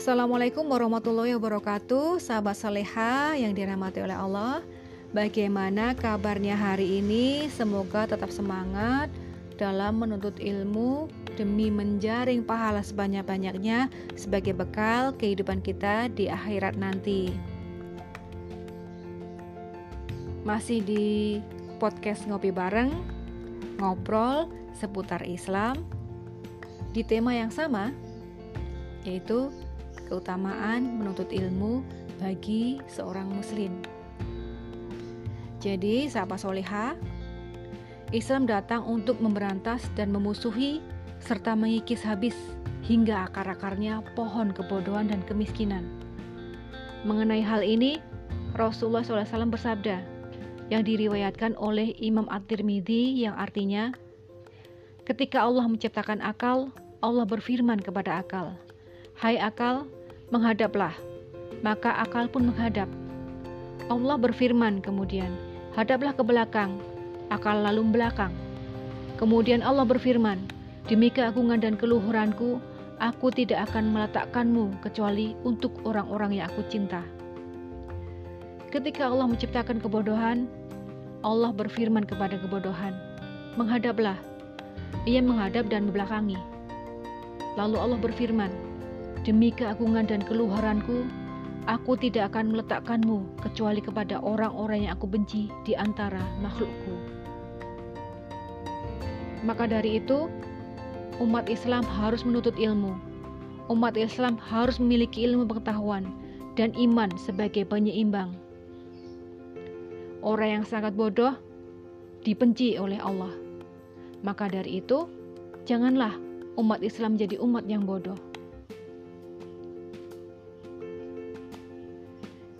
Assalamualaikum warahmatullahi wabarakatuh Sahabat saleha yang dirahmati oleh Allah Bagaimana kabarnya hari ini? Semoga tetap semangat dalam menuntut ilmu demi menjaring pahala sebanyak-banyaknya sebagai bekal kehidupan kita di akhirat nanti. Masih di podcast ngopi bareng, ngobrol seputar Islam di tema yang sama, yaitu keutamaan menuntut ilmu bagi seorang muslim. Jadi, sahabat soleha, Islam datang untuk memberantas dan memusuhi serta mengikis habis hingga akar-akarnya pohon kebodohan dan kemiskinan. Mengenai hal ini, Rasulullah SAW bersabda yang diriwayatkan oleh Imam At-Tirmidzi yang artinya Ketika Allah menciptakan akal, Allah berfirman kepada akal, "Hai akal, menghadaplah, maka akal pun menghadap. Allah berfirman kemudian, hadaplah ke belakang, akal lalu belakang. Kemudian Allah berfirman, demi keagungan dan keluhuranku, aku tidak akan meletakkanmu kecuali untuk orang-orang yang aku cinta. Ketika Allah menciptakan kebodohan, Allah berfirman kepada kebodohan, menghadaplah. Ia menghadap dan membelakangi. Lalu Allah berfirman, Demi keagungan dan keluharanku, aku tidak akan meletakkanmu kecuali kepada orang-orang yang aku benci di antara makhlukku. Maka dari itu, umat Islam harus menuntut ilmu. Umat Islam harus memiliki ilmu pengetahuan dan iman sebagai penyeimbang. Orang yang sangat bodoh dibenci oleh Allah. Maka dari itu, janganlah umat Islam jadi umat yang bodoh.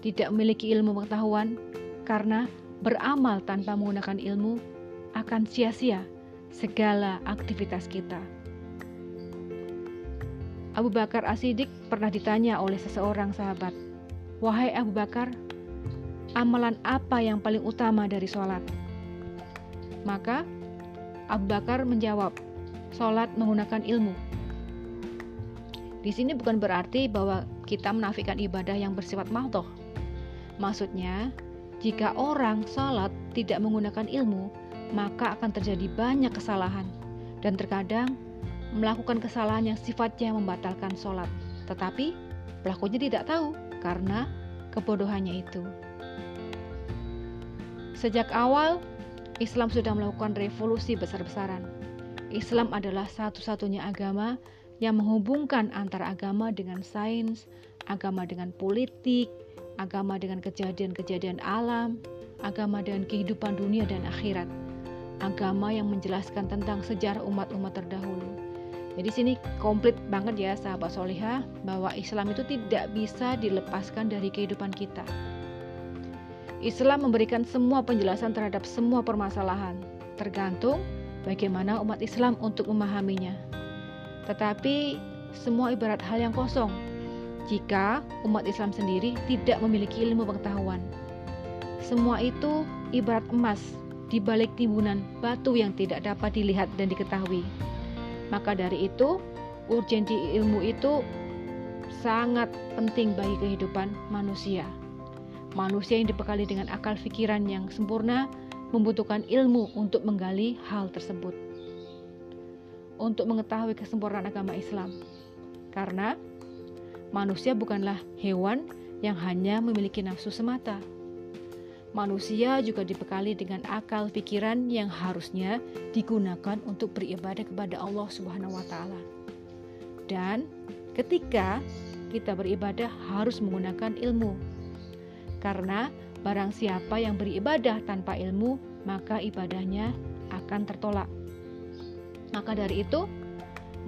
Tidak memiliki ilmu pengetahuan karena beramal tanpa menggunakan ilmu akan sia-sia segala aktivitas kita. Abu Bakar Asidik pernah ditanya oleh seseorang sahabat, "Wahai Abu Bakar, amalan apa yang paling utama dari sholat?" Maka Abu Bakar menjawab, "Sholat menggunakan ilmu." Di sini bukan berarti bahwa kita menafikan ibadah yang bersifat mahdoh, Maksudnya, jika orang salat tidak menggunakan ilmu, maka akan terjadi banyak kesalahan dan terkadang melakukan kesalahan yang sifatnya membatalkan sholat. Tetapi pelakunya tidak tahu karena kebodohannya itu. Sejak awal, Islam sudah melakukan revolusi besar-besaran. Islam adalah satu-satunya agama yang menghubungkan antara agama dengan sains, agama dengan politik, agama dengan kejadian-kejadian alam, agama dengan kehidupan dunia dan akhirat, agama yang menjelaskan tentang sejarah umat-umat terdahulu. Jadi sini komplit banget ya sahabat solihah bahwa Islam itu tidak bisa dilepaskan dari kehidupan kita. Islam memberikan semua penjelasan terhadap semua permasalahan, tergantung bagaimana umat Islam untuk memahaminya. Tetapi semua ibarat hal yang kosong, jika umat Islam sendiri tidak memiliki ilmu pengetahuan. Semua itu ibarat emas di balik timbunan batu yang tidak dapat dilihat dan diketahui. Maka dari itu, urgensi ilmu itu sangat penting bagi kehidupan manusia. Manusia yang dibekali dengan akal pikiran yang sempurna membutuhkan ilmu untuk menggali hal tersebut. Untuk mengetahui kesempurnaan agama Islam. Karena manusia bukanlah hewan yang hanya memiliki nafsu semata. Manusia juga dibekali dengan akal pikiran yang harusnya digunakan untuk beribadah kepada Allah Subhanahu wa taala. Dan ketika kita beribadah harus menggunakan ilmu. Karena barang siapa yang beribadah tanpa ilmu, maka ibadahnya akan tertolak. Maka dari itu,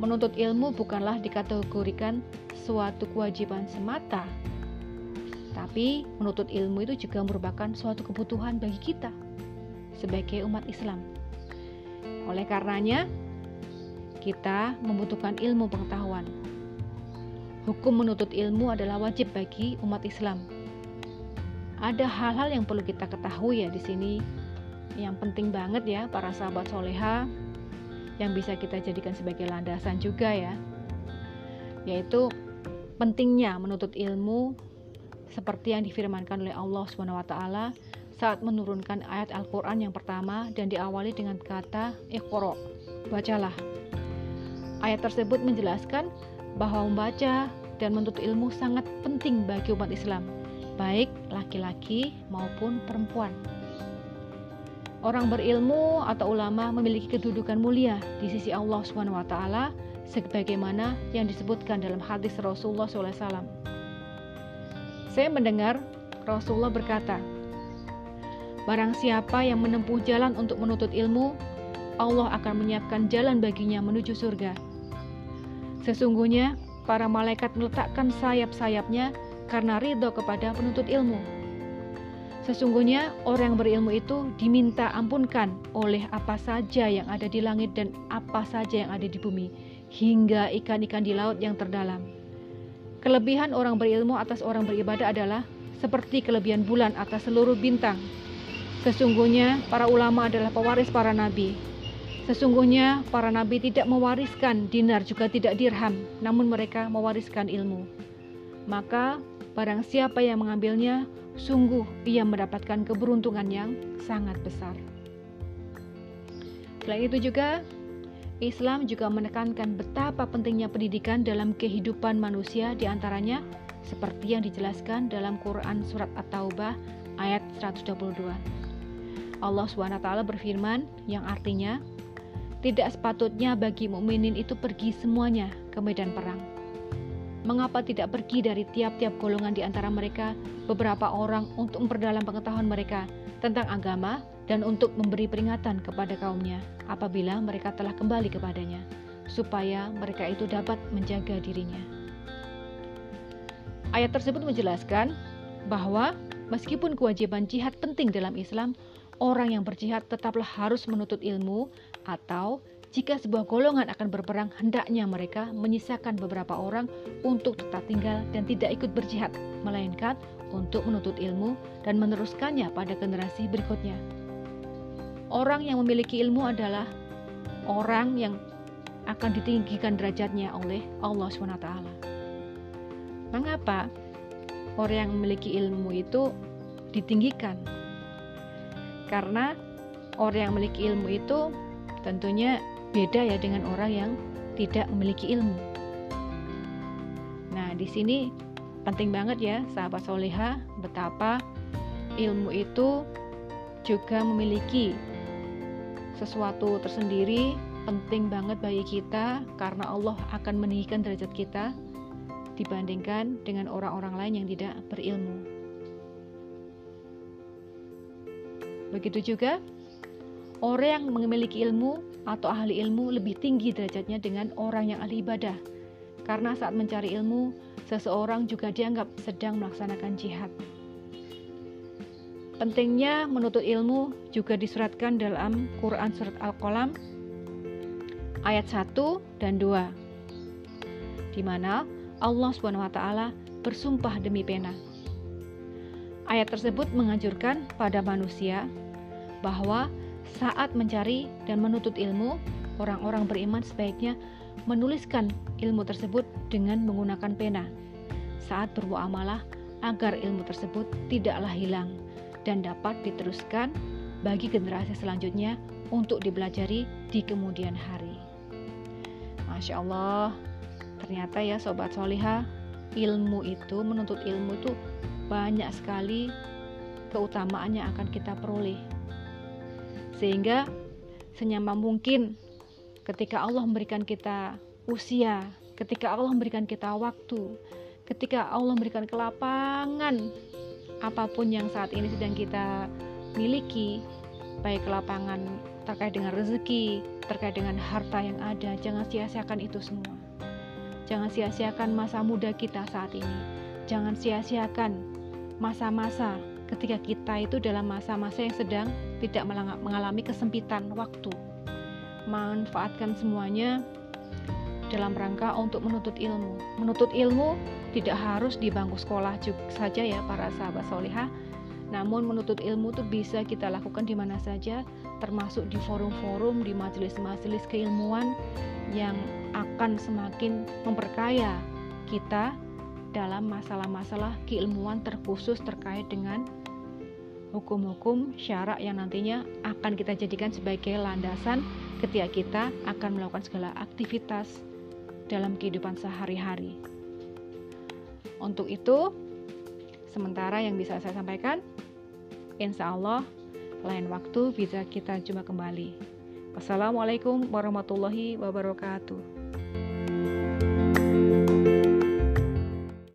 menuntut ilmu bukanlah dikategorikan suatu kewajiban semata, tapi menuntut ilmu itu juga merupakan suatu kebutuhan bagi kita sebagai umat Islam. Oleh karenanya, kita membutuhkan ilmu pengetahuan. Hukum menuntut ilmu adalah wajib bagi umat Islam. Ada hal-hal yang perlu kita ketahui ya di sini, yang penting banget ya para sahabat soleha, yang bisa kita jadikan sebagai landasan juga ya, yaitu pentingnya menuntut ilmu seperti yang difirmankan oleh Allah SWT saat menurunkan ayat Al-Quran yang pertama dan diawali dengan kata Iqra, bacalah. Ayat tersebut menjelaskan bahwa membaca dan menuntut ilmu sangat penting bagi umat Islam, baik laki-laki maupun perempuan. Orang berilmu atau ulama memiliki kedudukan mulia di sisi Allah SWT sebagaimana yang disebutkan dalam hadis Rasulullah SAW. Saya mendengar Rasulullah berkata, Barang siapa yang menempuh jalan untuk menuntut ilmu, Allah akan menyiapkan jalan baginya menuju surga. Sesungguhnya, para malaikat meletakkan sayap-sayapnya karena ridho kepada penuntut ilmu. Sesungguhnya, orang yang berilmu itu diminta ampunkan oleh apa saja yang ada di langit dan apa saja yang ada di bumi, hingga ikan-ikan di laut yang terdalam. Kelebihan orang berilmu atas orang beribadah adalah seperti kelebihan bulan atas seluruh bintang Sesungguhnya para ulama adalah pewaris para nabi. Sesungguhnya para nabi tidak mewariskan dinar juga tidak dirham, namun mereka mewariskan ilmu. Maka barang siapa yang mengambilnya, sungguh ia mendapatkan keberuntungan yang sangat besar. Selain itu juga, Islam juga menekankan betapa pentingnya pendidikan dalam kehidupan manusia di antaranya seperti yang dijelaskan dalam Quran Surat At-Taubah ayat 122. Allah SWT berfirman yang artinya tidak sepatutnya bagi mukminin itu pergi semuanya ke medan perang. Mengapa tidak pergi dari tiap-tiap golongan di antara mereka beberapa orang untuk memperdalam pengetahuan mereka tentang agama dan untuk memberi peringatan kepada kaumnya apabila mereka telah kembali kepadanya, supaya mereka itu dapat menjaga dirinya. Ayat tersebut menjelaskan bahwa meskipun kewajiban jihad penting dalam Islam, orang yang berjihad tetaplah harus menuntut ilmu atau jika sebuah golongan akan berperang, hendaknya mereka menyisakan beberapa orang untuk tetap tinggal dan tidak ikut berjihad, melainkan untuk menuntut ilmu dan meneruskannya pada generasi berikutnya. Orang yang memiliki ilmu adalah orang yang akan ditinggikan derajatnya oleh Allah SWT. Mengapa orang yang memiliki ilmu itu ditinggikan? karena orang yang memiliki ilmu itu tentunya beda ya dengan orang yang tidak memiliki ilmu. Nah, di sini penting banget ya sahabat soleha betapa ilmu itu juga memiliki sesuatu tersendiri penting banget bagi kita karena Allah akan meninggikan derajat kita dibandingkan dengan orang-orang lain yang tidak berilmu. Begitu juga orang yang memiliki ilmu atau ahli ilmu lebih tinggi derajatnya dengan orang yang ahli ibadah. Karena saat mencari ilmu, seseorang juga dianggap sedang melaksanakan jihad. Pentingnya menuntut ilmu juga disuratkan dalam Quran Surat Al-Qalam ayat 1 dan 2 di mana Allah SWT bersumpah demi pena. Ayat tersebut menganjurkan pada manusia bahwa saat mencari dan menuntut ilmu, orang-orang beriman sebaiknya menuliskan ilmu tersebut dengan menggunakan pena saat bermuamalah agar ilmu tersebut tidaklah hilang dan dapat diteruskan bagi generasi selanjutnya untuk dipelajari di kemudian hari. Masya Allah, ternyata ya sobat soliha, ilmu itu menuntut ilmu itu banyak sekali keutamaan yang akan kita peroleh sehingga senyaman mungkin ketika Allah memberikan kita usia, ketika Allah memberikan kita waktu, ketika Allah memberikan kelapangan apa pun yang saat ini sedang kita miliki, baik kelapangan terkait dengan rezeki, terkait dengan harta yang ada, jangan sia-siakan itu semua. Jangan sia-siakan masa muda kita saat ini. Jangan sia-siakan masa-masa ketika kita itu dalam masa-masa yang sedang tidak mengalami kesempitan waktu. Manfaatkan semuanya dalam rangka untuk menuntut ilmu. Menuntut ilmu tidak harus di bangku sekolah juga saja ya para sahabat solehah. Namun menuntut ilmu itu bisa kita lakukan di mana saja, termasuk di forum-forum, di majelis-majelis keilmuan yang akan semakin memperkaya kita dalam masalah-masalah keilmuan terkhusus terkait dengan hukum-hukum syarak yang nantinya akan kita jadikan sebagai landasan ketika kita akan melakukan segala aktivitas dalam kehidupan sehari-hari. Untuk itu, sementara yang bisa saya sampaikan, insya Allah lain waktu bisa kita jumpa kembali. Wassalamualaikum warahmatullahi wabarakatuh.